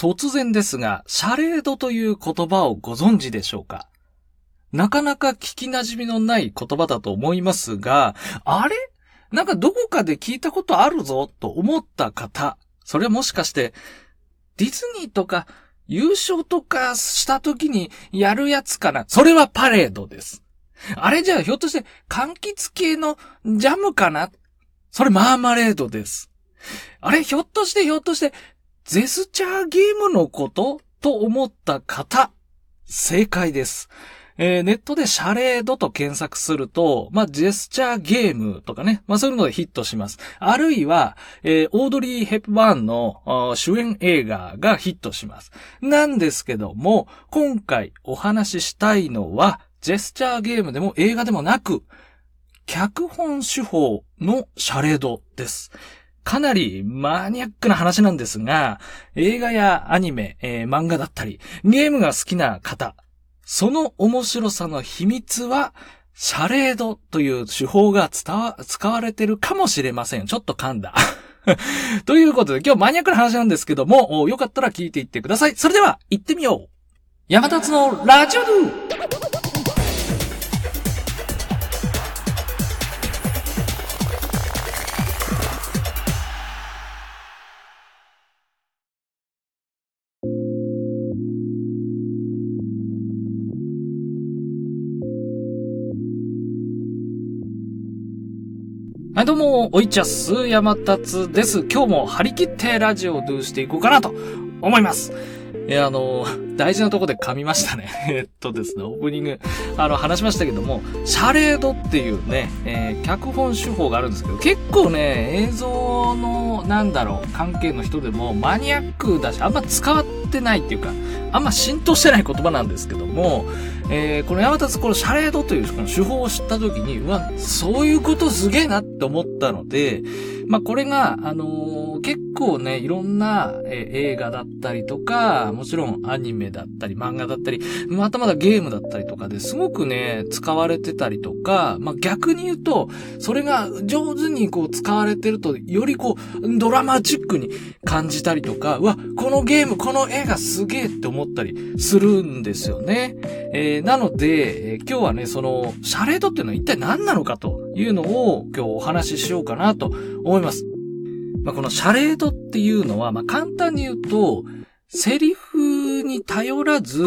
突然ですが、シャレードという言葉をご存知でしょうか？なかなか聞き馴染みのない言葉だと思いますが、あれ？なんかどこかで聞いたことあるぞと思った方、それはもしかして、ディズニーとか優勝とかした時にやるやつかな？それはパレードです。あれじゃあひょっとして柑橘系のジャムかな？それマーマレードです。あれひょっとしてひょっとしてゼスチャーゲームのことと思った方、正解です。えー、ネットでシャレードと検索すると、まあ、ジェスチャーゲームとかね、まあ、そういうのでヒットします。あるいは、えー、オードリー・ヘップバーンの主演映画がヒットします。なんですけども、今回お話ししたいのは、ジェスチャーゲームでも映画でもなく、脚本手法のシャレードです。かなりマニアックな話なんですが、映画やアニメ、えー、漫画だったり、ゲームが好きな方、その面白さの秘密は、シャレードという手法が、使われてるかもしれません。ちょっと噛んだ。ということで、今日マニアックな話なんですけども、よかったら聞いていってください。それでは、行ってみよう山立のラジオドゥはい、どうも、おいちゃす、山達です。今日も張り切ってラジオをドゥしていこうかなと思います。えあの、大事なとこで噛みましたね。えっとですね、オープニング、あの、話しましたけども、シャレードっていうね、えー、脚本手法があるんですけど、結構ね、映像の、なんだろう、関係の人でもマニアックだし、あんま使わってないっていうか、あんま浸透してない言葉なんですけども、えー、この山立このシャレードというこの手法を知った時に、うわ、そういうことすげえなって思ったので、まあ、これが、あのー、結構ね、いろんな、え、映画だったりとか、もちろんアニメだったり、漫画だったり、またまだゲームだったりとかですごくね、使われてたりとか、まあ、逆に言うと、それが上手にこう使われてると、よりこう、ドラマチックに感じたりとか、うわ、このゲーム、この映画すげえって思ったりするんですよね。えー、なので、えー、今日はね、その、シャレードっていうのは一体何なのかというのを今日お話ししようかなと思います。まあ、このシャレードっていうのは、まあ、簡単に言うと、セリフに頼らず、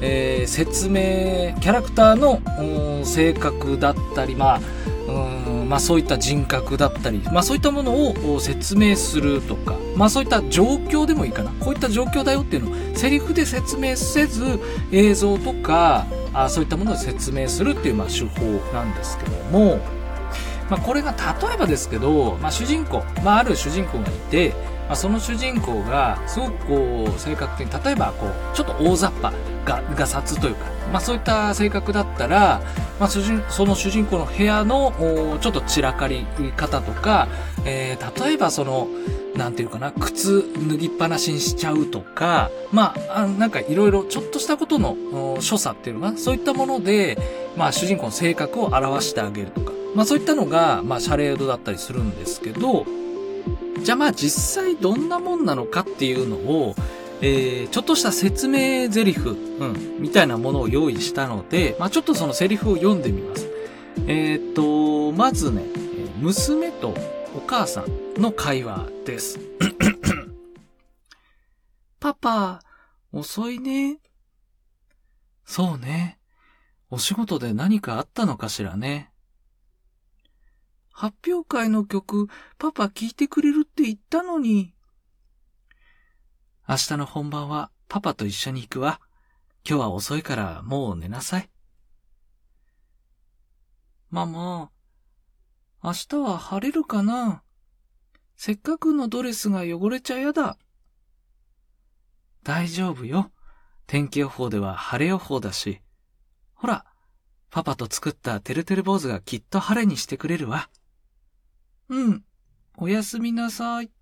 えー、説明、キャラクターの性格だったり、まあ、うんまあそういった人格だったり、まあそういったものを説明するとか、まあそういった状況でもいいかな。こういった状況だよっていうのをセリフで説明せず映像とか、あそういったものを説明するっていうまあ手法なんですけども、まあこれが例えばですけど、まあ主人公、まあある主人公がいて、まあ、その主人公がすごくこう性格的に例えばこうちょっと大雑把がが殺というか、まあ、そういった性格だったら、まあ、その主人公の部屋のちょっと散らかり方とか、えー、例えばそのなんていうかな、靴脱ぎっぱなしにしちゃうとか、まあ、なんかいろいろちょっとしたことの所作っていうのが、そういったもので、まあ主人公の性格を表してあげるとか、まあそういったのが、まあシャレードだったりするんですけど、じゃあまあ実際どんなもんなのかっていうのを、えー、ちょっとした説明台詞、うん、みたいなものを用意したので、まあちょっとそのセリフを読んでみます。えー、っと、まずね、娘とお母さんの会話です。パパ、遅いね。そうね。お仕事で何かあったのかしらね。発表会の曲、パパ聴いてくれるって言ったのに。明日の本番はパパと一緒に行くわ。今日は遅いからもう寝なさい。ママ、明日は晴れるかなせっかくのドレスが汚れちゃやだ。大丈夫よ。天気予報では晴れ予報だし。ほら、パパと作ったてるてる坊主がきっと晴れにしてくれるわ。うん。おやすみなさい。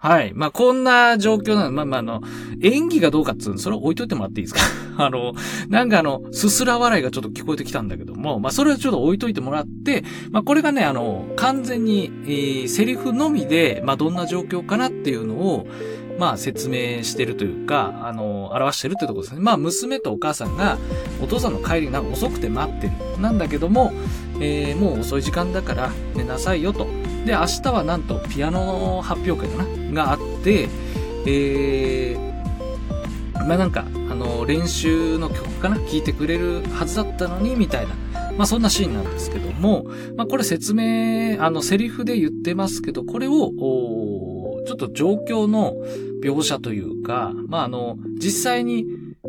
はい。まあ、こんな状況なの。まあ、まあ、あの、演技がどうかっつうの、それは置いといてもらっていいですか？あの、なんかあの、すすら笑いがちょっと聞こえてきたんだけども、まあ、それはちょっと置いといてもらって、まあ、これがね、あの、完全に、えー、セリフのみで、まあ、どんな状況かなっていうのを、まあ、説明してるというか、あの、表してるってとこですね。まあ、娘とお母さんが、お父さんの帰りが遅くて待ってる。なんだけども、えー、もう遅い時間だから寝なさいよと。で、明日はなんとピアノの発表会かな？があって、えー、まあなんか、あの、練習の曲かな？聴いてくれるはずだったのに、みたいな。まあそんなシーンなんですけども、まあこれ説明、あの、セリフで言ってますけど、これを、ちょっと状況の描写というか、まああの、実際に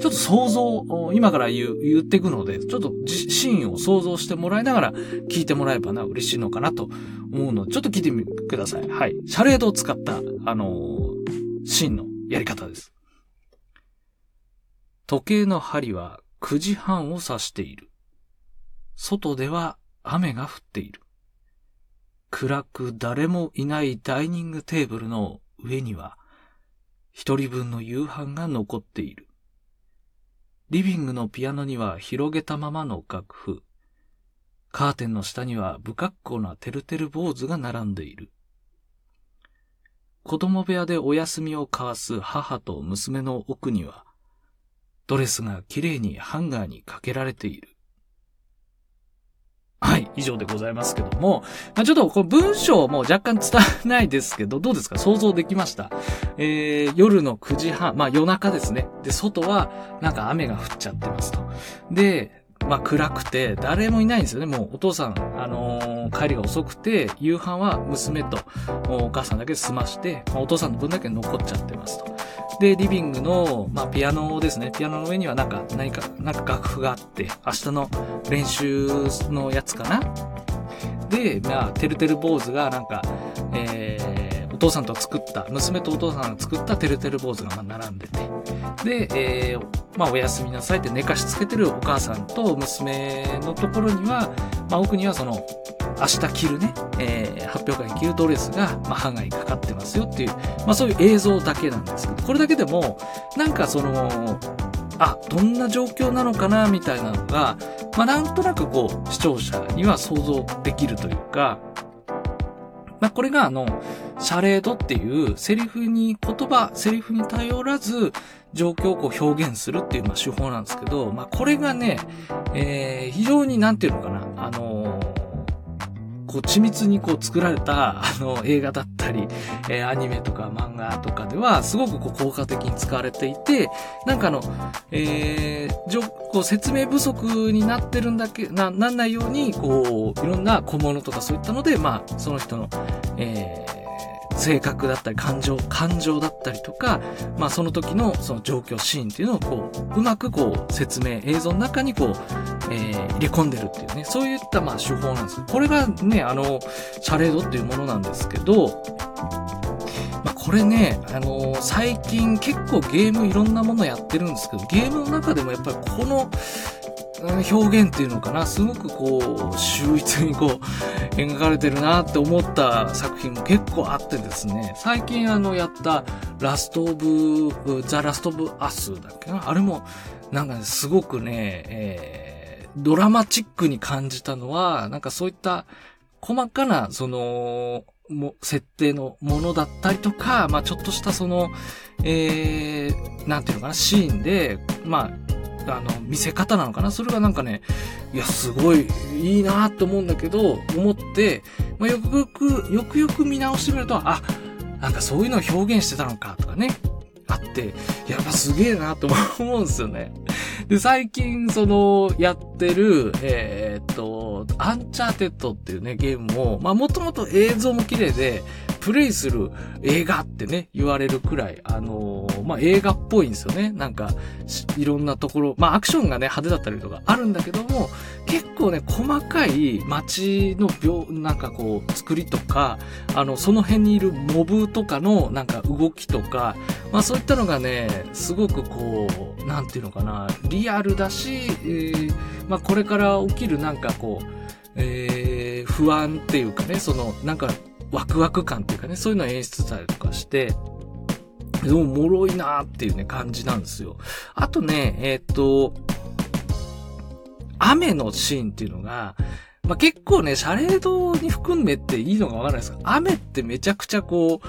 ちょっと想像、今から言う、言っていくので、ちょっとシーンを想像してもらいながら聞いてもらえばな、嬉しいのかなと思うので、ちょっと聞いてみてください。はい。シャレードを使った、あのー、シーンのやり方です。時計の針は9時半を指している。外では雨が降っている。暗く誰もいないダイニングテーブルの上には、一人分の夕飯が残っている。リビングのピアノには広げたままの楽譜。カーテンの下には不格好なてるてる坊主が並んでいる。子供部屋でお休みを交わす母と娘の奥には、ドレスがきれいにハンガーにかけられている。はい、以上でございますけども、まあ、ちょっとこの文章も若干伝わらないですけど、どうですか？想像できました？えー、夜の9時半、まあ夜中ですね。で、外はなんか雨が降っちゃってますと。で、まあ暗くて、誰もいないんですよね。もうお父さん、あのー、帰りが遅くて、夕飯は娘とお母さんだけ済まして、まあ、お父さんの分だけ残っちゃってますと。で、リビングの、まあピアノですね。ピアノの上にはなんか、何か、なんか楽譜があって、明日の練習のやつかなで、まあ、てるてる坊主がなんか、えー、父さんと作った、娘とお父さんが作ったてるてる坊主がま並んでて、で、えー、まあ、おやすみなさいって寝かしつけてるお母さんと娘のところには、まあ、奥にはその、明日着るね、えー、発表会に着るドレスが、まあ、ハンガーにかかってますよっていう、まあ、そういう映像だけなんですけど、これだけでも、なんかその、あ、どんな状況なのかな、みたいなのが、まあ、なんとなくこう、視聴者には想像できるというか、まあ、これがあの、シャレードっていうセリフに、言葉、セリフに頼らず、状況をこう表現するっていう、まあ、手法なんですけど、まあ、これがね、えー、非常になんていうのかな、あのーこう緻密にこう作られた、あの、映画だったり、えー、アニメとか漫画とかでは、すごくこう効果的に使われていて、なんかあの、えー、じょ、こう説明不足になってるんだけ、な、なんないように、こう、いろんな小物とかそういったので、まあ、その人の、えー、性格だったり感情、感情だったりとか、まあその時のその状況、シーンっていうのをこう、うまくこう説明、映像の中にこう、えー、入れ込んでるっていうね、そういったまあ手法なんです。これがね、あの、シャレードっていうものなんですけど、まあ、これね、あのー、最近結構ゲームいろんなものやってるんですけど、ゲームの中でもやっぱりこの、表現っていうのかな、すごくこう、秀逸にこう、描かれてるなって思った作品も結構あってですね、最近あの、やった、ラストオブ、ザ・ラストオブ・アスだっけな？あれも、なんか、すごくね、えー、ドラマチックに感じたのは、なんかそういった細かな、その、も、設定のものだったりとか、まあちょっとしたその、えー、なんていうのかな、シーンで、まあ、あの、見せ方なのかな？それがなんかね、いや、すごいいいなって思うんだけど、思って、まあ、よくよく、よくよく見直してみると、あ、なんかそういうのを表現してたのかとかね、あって、やっぱすげえなと思うんですよね。で、最近、その、やってる、えー、っと、アンチャーテッドっていうね、ゲームも、まあ、もともと映像も綺麗で、プレイする映画ってね、言われるくらい、あのー、まあ、映画っぽいんですよね。なんか、いろんなところ、まあ、アクションがね、派手だったりとかあるんだけども、結構ね、細かい街の描写、なんかこう、作りとか、あの、その辺にいるモブとかの、なんか動きとか、まあ、そういったのがね、すごくこう、なんていうのかな、リアルだし、えー、まあ、これから起きるなんかこう、えー、不安っていうかね、その、なんか、ワクワク感っていうかね、そういうのを演出したりとかして、でも、脆いなーっていうね、感じなんですよ。あとね、えっ、と、雨のシーンっていうのが、まあ、結構ね、シャレードに含めていいのかわからないですが、雨ってめちゃくちゃこう、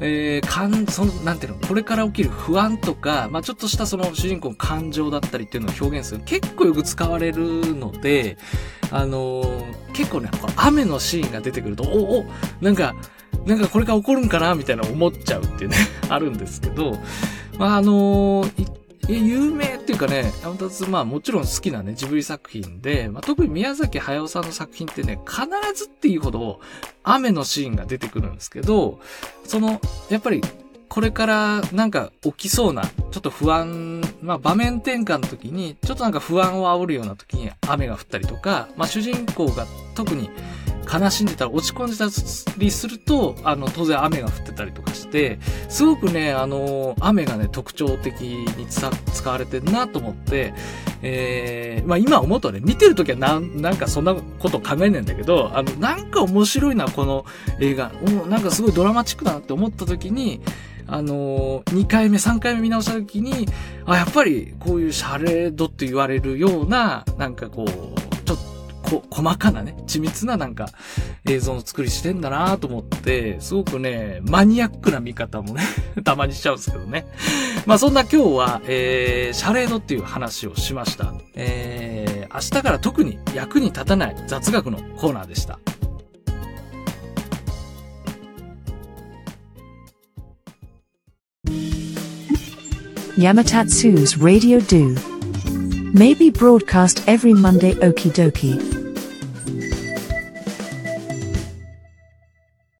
えー、かん、その、なんていうの、これから起きる不安とか、まあ、ちょっとしたその主人公の感情だったりっていうのを表現する結構よく使われるので、あのー、結構ね、雨のシーンが出てくると、お、お、なんか、なんかこれから起こるんかなみたいな思っちゃうっていうね あるんですけど、まあ、あのー、え有名っていうかね、山立まあもちろん好きなね、ジブリ作品で、まあ、特に宮崎駿さんの作品ってね、必ずっていうほど雨のシーンが出てくるんですけど、その、やっぱりこれからなんか起きそうな、ちょっと不安、まあ場面転換の時に、ちょっとなんか不安を煽るような時に雨が降ったりとか、まあ主人公が特に悲しんでたら落ち込んでたりすると、あの、当然雨が降ってたりとかして、すごくね、あの、雨がね、特徴的に使われてるなと思って、えー、まあ今思うとね、見てるときはなん、なんかそんなこと考えないんだけど、あの、なんか面白いな、この映画。おなんかすごいドラマチックだなって思ったときに、あのー、2回目、3回目見直したときに、あ、やっぱりこういうシャレードって言われるような、なんかこう、こ、細かなね、緻密ななんか映像の作りしてんだなと思って、すごくね、マニアックな見方もね たまにしちゃうんですけどね。まあそんな今日は、えー、シャレードっていう話をしました。えー、明日から特に役に立たない雑学のコーナーでした。Yamatatsu's Radio Do may be broadcast every Monday okie dokie.